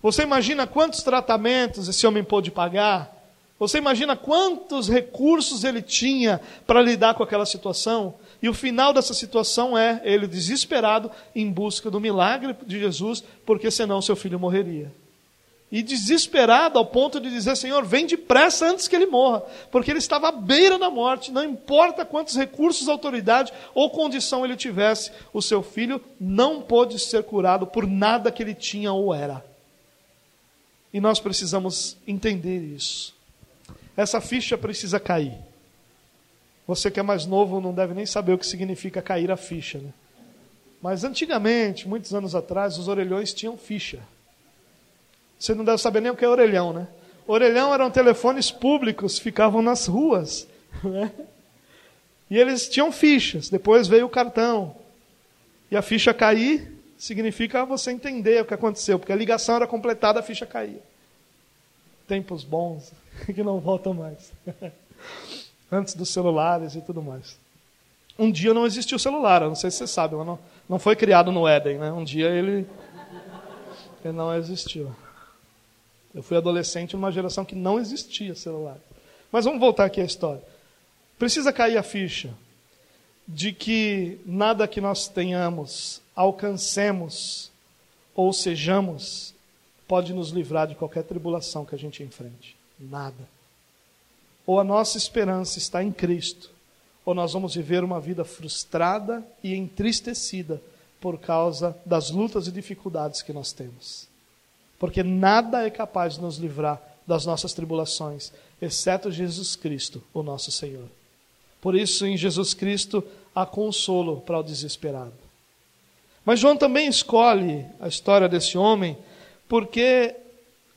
Você imagina quantos tratamentos esse homem pôde pagar? Você imagina quantos recursos ele tinha para lidar com aquela situação? E o final dessa situação é ele desesperado em busca do milagre de Jesus, porque senão seu filho morreria e desesperado ao ponto de dizer: Senhor, vem depressa antes que ele morra, porque ele estava à beira da morte, não importa quantos recursos, autoridade ou condição ele tivesse, o seu filho não pôde ser curado por nada que ele tinha ou era. E nós precisamos entender isso. Essa ficha precisa cair. Você que é mais novo não deve nem saber o que significa cair a ficha, né? Mas antigamente, muitos anos atrás, os orelhões tinham ficha. Você não deve saber nem o que é orelhão, né? Orelhão eram telefones públicos, ficavam nas ruas. Né? E eles tinham fichas. Depois veio o cartão. E a ficha cair significa você entender o que aconteceu, porque a ligação era completada, a ficha caía. Tempos bons que não voltam mais. antes dos celulares e tudo mais. Um dia não existiu celular, eu não sei se você sabe, mas não, não foi criado no Éden, né? Um dia ele, ele não existiu. Eu fui adolescente numa geração que não existia celular. Mas vamos voltar aqui à história. Precisa cair a ficha de que nada que nós tenhamos, alcancemos ou sejamos, pode nos livrar de qualquer tribulação que a gente enfrente. Nada. Ou a nossa esperança está em Cristo, ou nós vamos viver uma vida frustrada e entristecida por causa das lutas e dificuldades que nós temos. Porque nada é capaz de nos livrar das nossas tribulações, exceto Jesus Cristo, o nosso Senhor. Por isso, em Jesus Cristo, há consolo para o desesperado. Mas João também escolhe a história desse homem, porque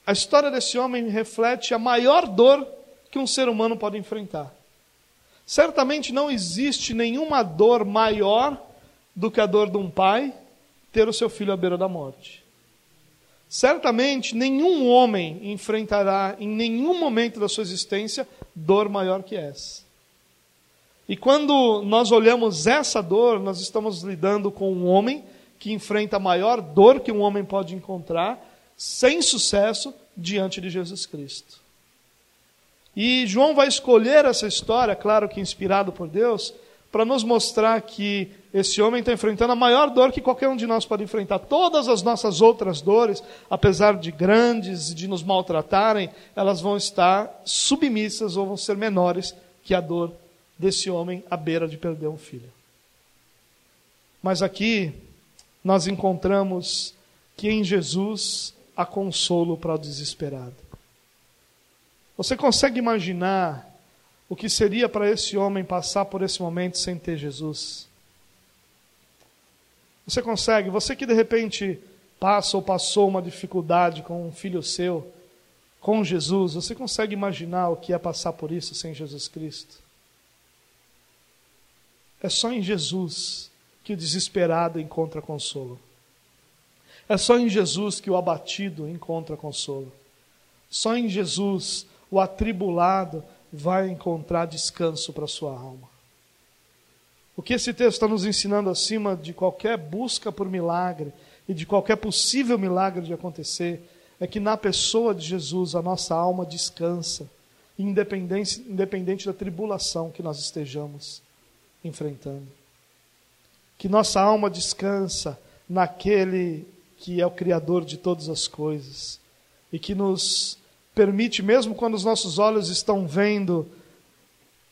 a história desse homem reflete a maior dor que um ser humano pode enfrentar. Certamente não existe nenhuma dor maior do que a dor de um pai ter o seu filho à beira da morte. Certamente nenhum homem enfrentará em nenhum momento da sua existência dor maior que essa. E quando nós olhamos essa dor, nós estamos lidando com um homem que enfrenta a maior dor que um homem pode encontrar, sem sucesso, diante de Jesus Cristo. E João vai escolher essa história, claro que inspirado por Deus, para nos mostrar que esse homem está enfrentando a maior dor que qualquer um de nós pode enfrentar. Todas as nossas outras dores, apesar de grandes e de nos maltratarem, elas vão estar submissas ou vão ser menores que a dor desse homem à beira de perder um filho. Mas aqui nós encontramos que em Jesus há consolo para o desesperado. Você consegue imaginar o que seria para esse homem passar por esse momento sem ter Jesus? Você consegue? Você que de repente passa ou passou uma dificuldade com um filho seu, com Jesus, você consegue imaginar o que é passar por isso sem Jesus Cristo? É só em Jesus que o desesperado encontra consolo. É só em Jesus que o abatido encontra consolo. Só em Jesus o atribulado vai encontrar descanso para sua alma. O que esse texto está nos ensinando acima de qualquer busca por milagre e de qualquer possível milagre de acontecer é que na pessoa de Jesus a nossa alma descansa, independente, independente da tribulação que nós estejamos enfrentando. Que nossa alma descansa naquele que é o Criador de todas as coisas e que nos permite, mesmo quando os nossos olhos estão vendo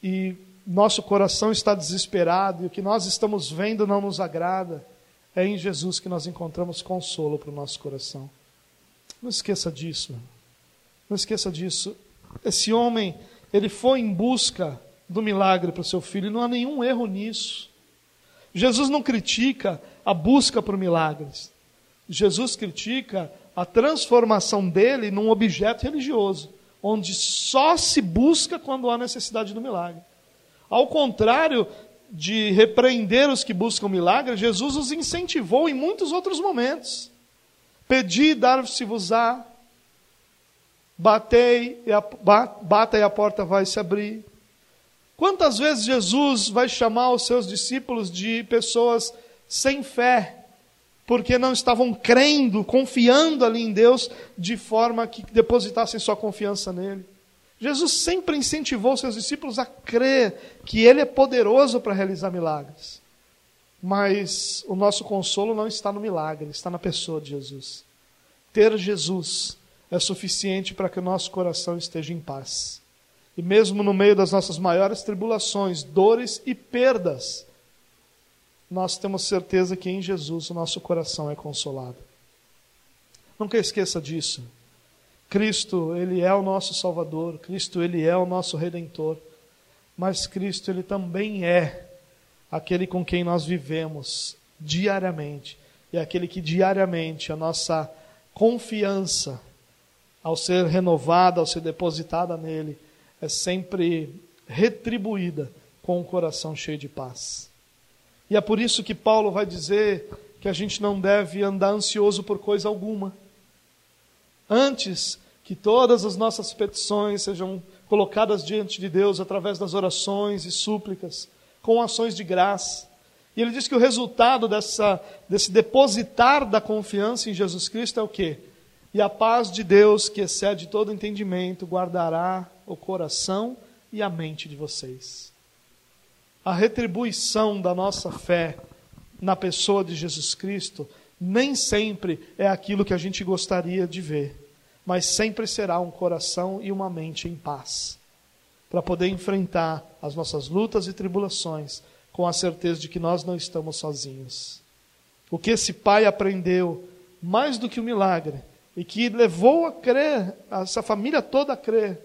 e nosso coração está desesperado e o que nós estamos vendo não nos agrada, é em Jesus que nós encontramos consolo para o nosso coração. Não esqueça disso. Não esqueça disso. Esse homem, ele foi em busca do milagre para o seu filho, e não há nenhum erro nisso. Jesus não critica a busca por milagres. Jesus critica a transformação dele num objeto religioso, onde só se busca quando há necessidade do milagre. Ao contrário de repreender os que buscam milagre, Jesus os incentivou em muitos outros momentos. Pedi, dar-se-vos-á. Batei, e a, bata e a porta vai se abrir. Quantas vezes Jesus vai chamar os seus discípulos de pessoas sem fé, porque não estavam crendo, confiando ali em Deus, de forma que depositassem sua confiança nele? Jesus sempre incentivou seus discípulos a crer que Ele é poderoso para realizar milagres. Mas o nosso consolo não está no milagre, está na pessoa de Jesus. Ter Jesus é suficiente para que o nosso coração esteja em paz. E mesmo no meio das nossas maiores tribulações, dores e perdas, nós temos certeza que em Jesus o nosso coração é consolado. Nunca esqueça disso. Cristo, ele é o nosso Salvador, Cristo, ele é o nosso redentor. Mas Cristo, ele também é aquele com quem nós vivemos diariamente. E é aquele que diariamente a nossa confiança, ao ser renovada, ao ser depositada nele, é sempre retribuída com um coração cheio de paz. E é por isso que Paulo vai dizer que a gente não deve andar ansioso por coisa alguma. Antes que todas as nossas petições sejam colocadas diante de Deus através das orações e súplicas, com ações de graça. E ele diz que o resultado dessa, desse depositar da confiança em Jesus Cristo é o quê? E a paz de Deus, que excede todo entendimento, guardará o coração e a mente de vocês. A retribuição da nossa fé na pessoa de Jesus Cristo nem sempre é aquilo que a gente gostaria de ver, mas sempre será um coração e uma mente em paz, para poder enfrentar as nossas lutas e tribulações com a certeza de que nós não estamos sozinhos. O que esse pai aprendeu, mais do que o um milagre, e que levou a crer, essa família toda a crer,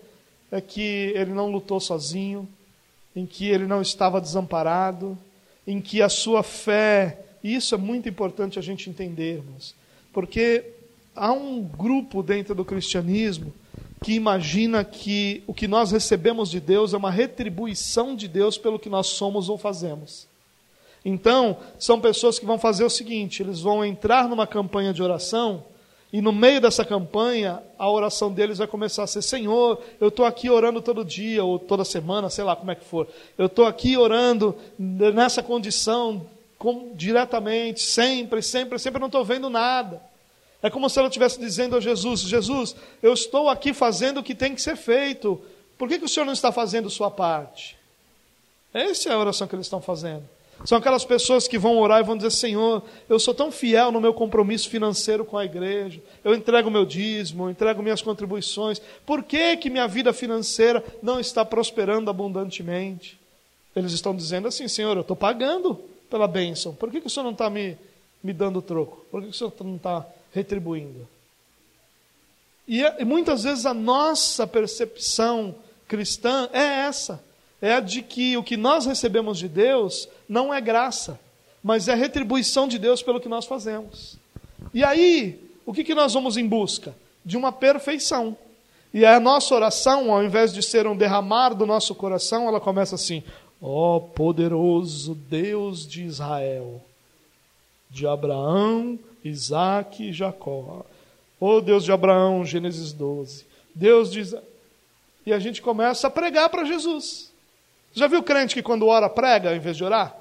é que ele não lutou sozinho, em que ele não estava desamparado, em que a sua fé e isso é muito importante a gente entendermos, porque há um grupo dentro do cristianismo que imagina que o que nós recebemos de Deus é uma retribuição de Deus pelo que nós somos ou fazemos. Então, são pessoas que vão fazer o seguinte: eles vão entrar numa campanha de oração, e no meio dessa campanha, a oração deles vai começar a ser: Senhor, eu estou aqui orando todo dia, ou toda semana, sei lá como é que for. Eu estou aqui orando nessa condição, com, diretamente, sempre, sempre, sempre, não estou vendo nada. É como se ela estivesse dizendo a Jesus: Jesus, eu estou aqui fazendo o que tem que ser feito, por que, que o Senhor não está fazendo sua parte? Essa é a oração que eles estão fazendo. São aquelas pessoas que vão orar e vão dizer: Senhor, eu sou tão fiel no meu compromisso financeiro com a igreja, eu entrego meu dízimo, eu entrego minhas contribuições, por que, que minha vida financeira não está prosperando abundantemente? Eles estão dizendo assim: Senhor, eu estou pagando pela bênção, por que, que o Senhor não está me, me dando troco? Por que, que o Senhor não está retribuindo? E, e muitas vezes a nossa percepção cristã é essa: é a de que o que nós recebemos de Deus não é graça, mas é retribuição de Deus pelo que nós fazemos. E aí, o que, que nós vamos em busca? De uma perfeição. E a nossa oração, ao invés de ser um derramar do nosso coração, ela começa assim: Ó oh, poderoso Deus de Israel, de Abraão, Isaac e Jacó. Ó oh, Deus de Abraão, Gênesis 12. Deus de Isaac. E a gente começa a pregar para Jesus. Já viu crente que quando ora prega em vez de orar?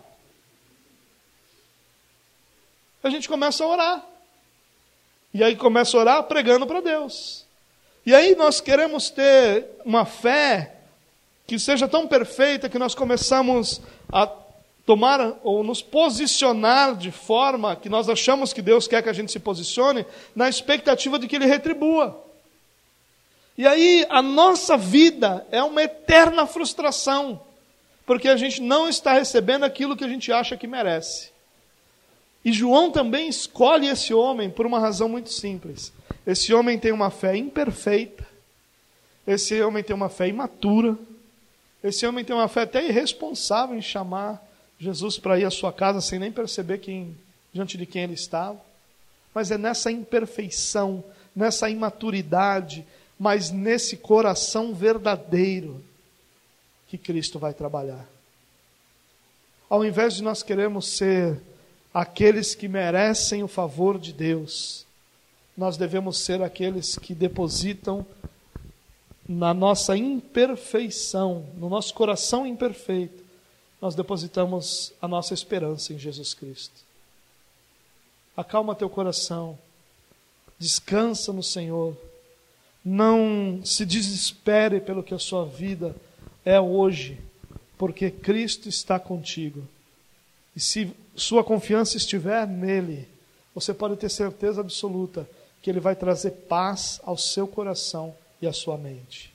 A gente começa a orar. E aí começa a orar pregando para Deus. E aí nós queremos ter uma fé que seja tão perfeita que nós começamos a tomar ou nos posicionar de forma que nós achamos que Deus quer que a gente se posicione, na expectativa de que Ele retribua. E aí a nossa vida é uma eterna frustração, porque a gente não está recebendo aquilo que a gente acha que merece. E João também escolhe esse homem por uma razão muito simples. Esse homem tem uma fé imperfeita, esse homem tem uma fé imatura, esse homem tem uma fé até irresponsável em chamar Jesus para ir à sua casa sem nem perceber quem, diante de quem ele estava. Mas é nessa imperfeição, nessa imaturidade, mas nesse coração verdadeiro que Cristo vai trabalhar. Ao invés de nós queremos ser aqueles que merecem o favor de Deus, nós devemos ser aqueles que depositam na nossa imperfeição, no nosso coração imperfeito, nós depositamos a nossa esperança em Jesus Cristo. Acalma teu coração, descansa no Senhor, não se desespere pelo que a sua vida é hoje, porque Cristo está contigo. E se sua confiança estiver nele, você pode ter certeza absoluta que ele vai trazer paz ao seu coração e a sua mente.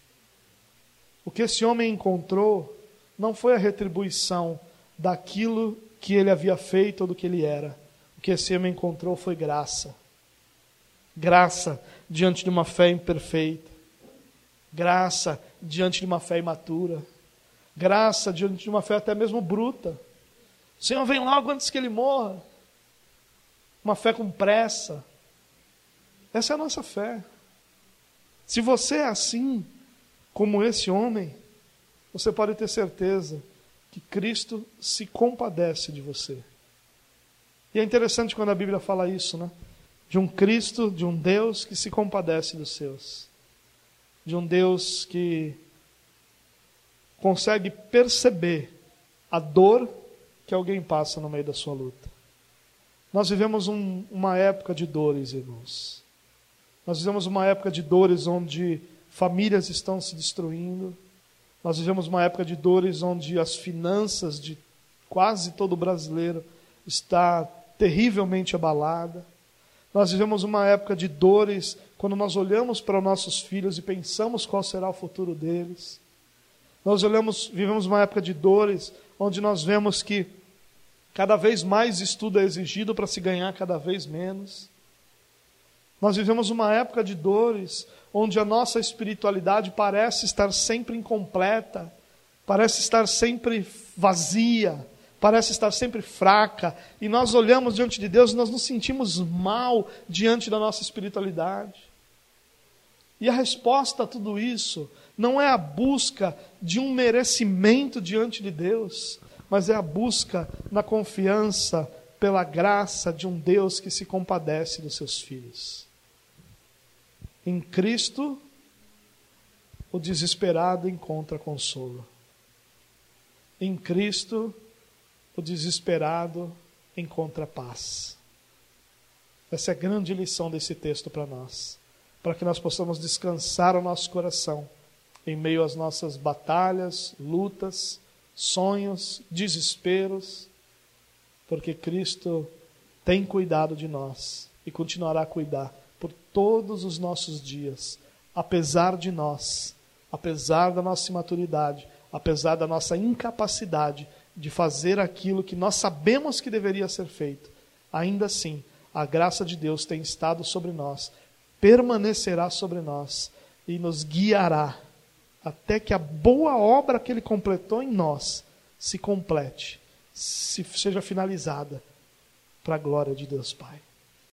O que esse homem encontrou não foi a retribuição daquilo que ele havia feito ou do que ele era. O que esse homem encontrou foi graça. Graça diante de uma fé imperfeita. Graça diante de uma fé imatura. Graça diante de uma fé até mesmo bruta. O Senhor vem logo antes que ele morra. Uma fé com pressa. Essa é a nossa fé. Se você é assim, como esse homem, você pode ter certeza que Cristo se compadece de você. E é interessante quando a Bíblia fala isso, né? De um Cristo, de um Deus que se compadece dos seus. De um Deus que consegue perceber a dor que alguém passa no meio da sua luta. Nós vivemos um, uma época de dores, irmãos. Nós vivemos uma época de dores onde famílias estão se destruindo. Nós vivemos uma época de dores onde as finanças de quase todo brasileiro está terrivelmente abalada. Nós vivemos uma época de dores quando nós olhamos para os nossos filhos e pensamos qual será o futuro deles. Nós olhamos, vivemos uma época de dores onde nós vemos que cada vez mais estudo é exigido para se ganhar cada vez menos. Nós vivemos uma época de dores onde a nossa espiritualidade parece estar sempre incompleta, parece estar sempre vazia, parece estar sempre fraca, e nós olhamos diante de Deus e nós nos sentimos mal diante da nossa espiritualidade. E a resposta a tudo isso não é a busca de um merecimento diante de Deus, mas é a busca na confiança pela graça de um Deus que se compadece dos seus filhos. Em Cristo, o desesperado encontra consolo. Em Cristo, o desesperado encontra paz. Essa é a grande lição desse texto para nós, para que nós possamos descansar o nosso coração em meio às nossas batalhas, lutas, sonhos, desesperos, porque Cristo tem cuidado de nós e continuará a cuidar todos os nossos dias, apesar de nós, apesar da nossa imaturidade, apesar da nossa incapacidade de fazer aquilo que nós sabemos que deveria ser feito. Ainda assim, a graça de Deus tem estado sobre nós, permanecerá sobre nós e nos guiará até que a boa obra que ele completou em nós se complete, se seja finalizada para a glória de Deus Pai.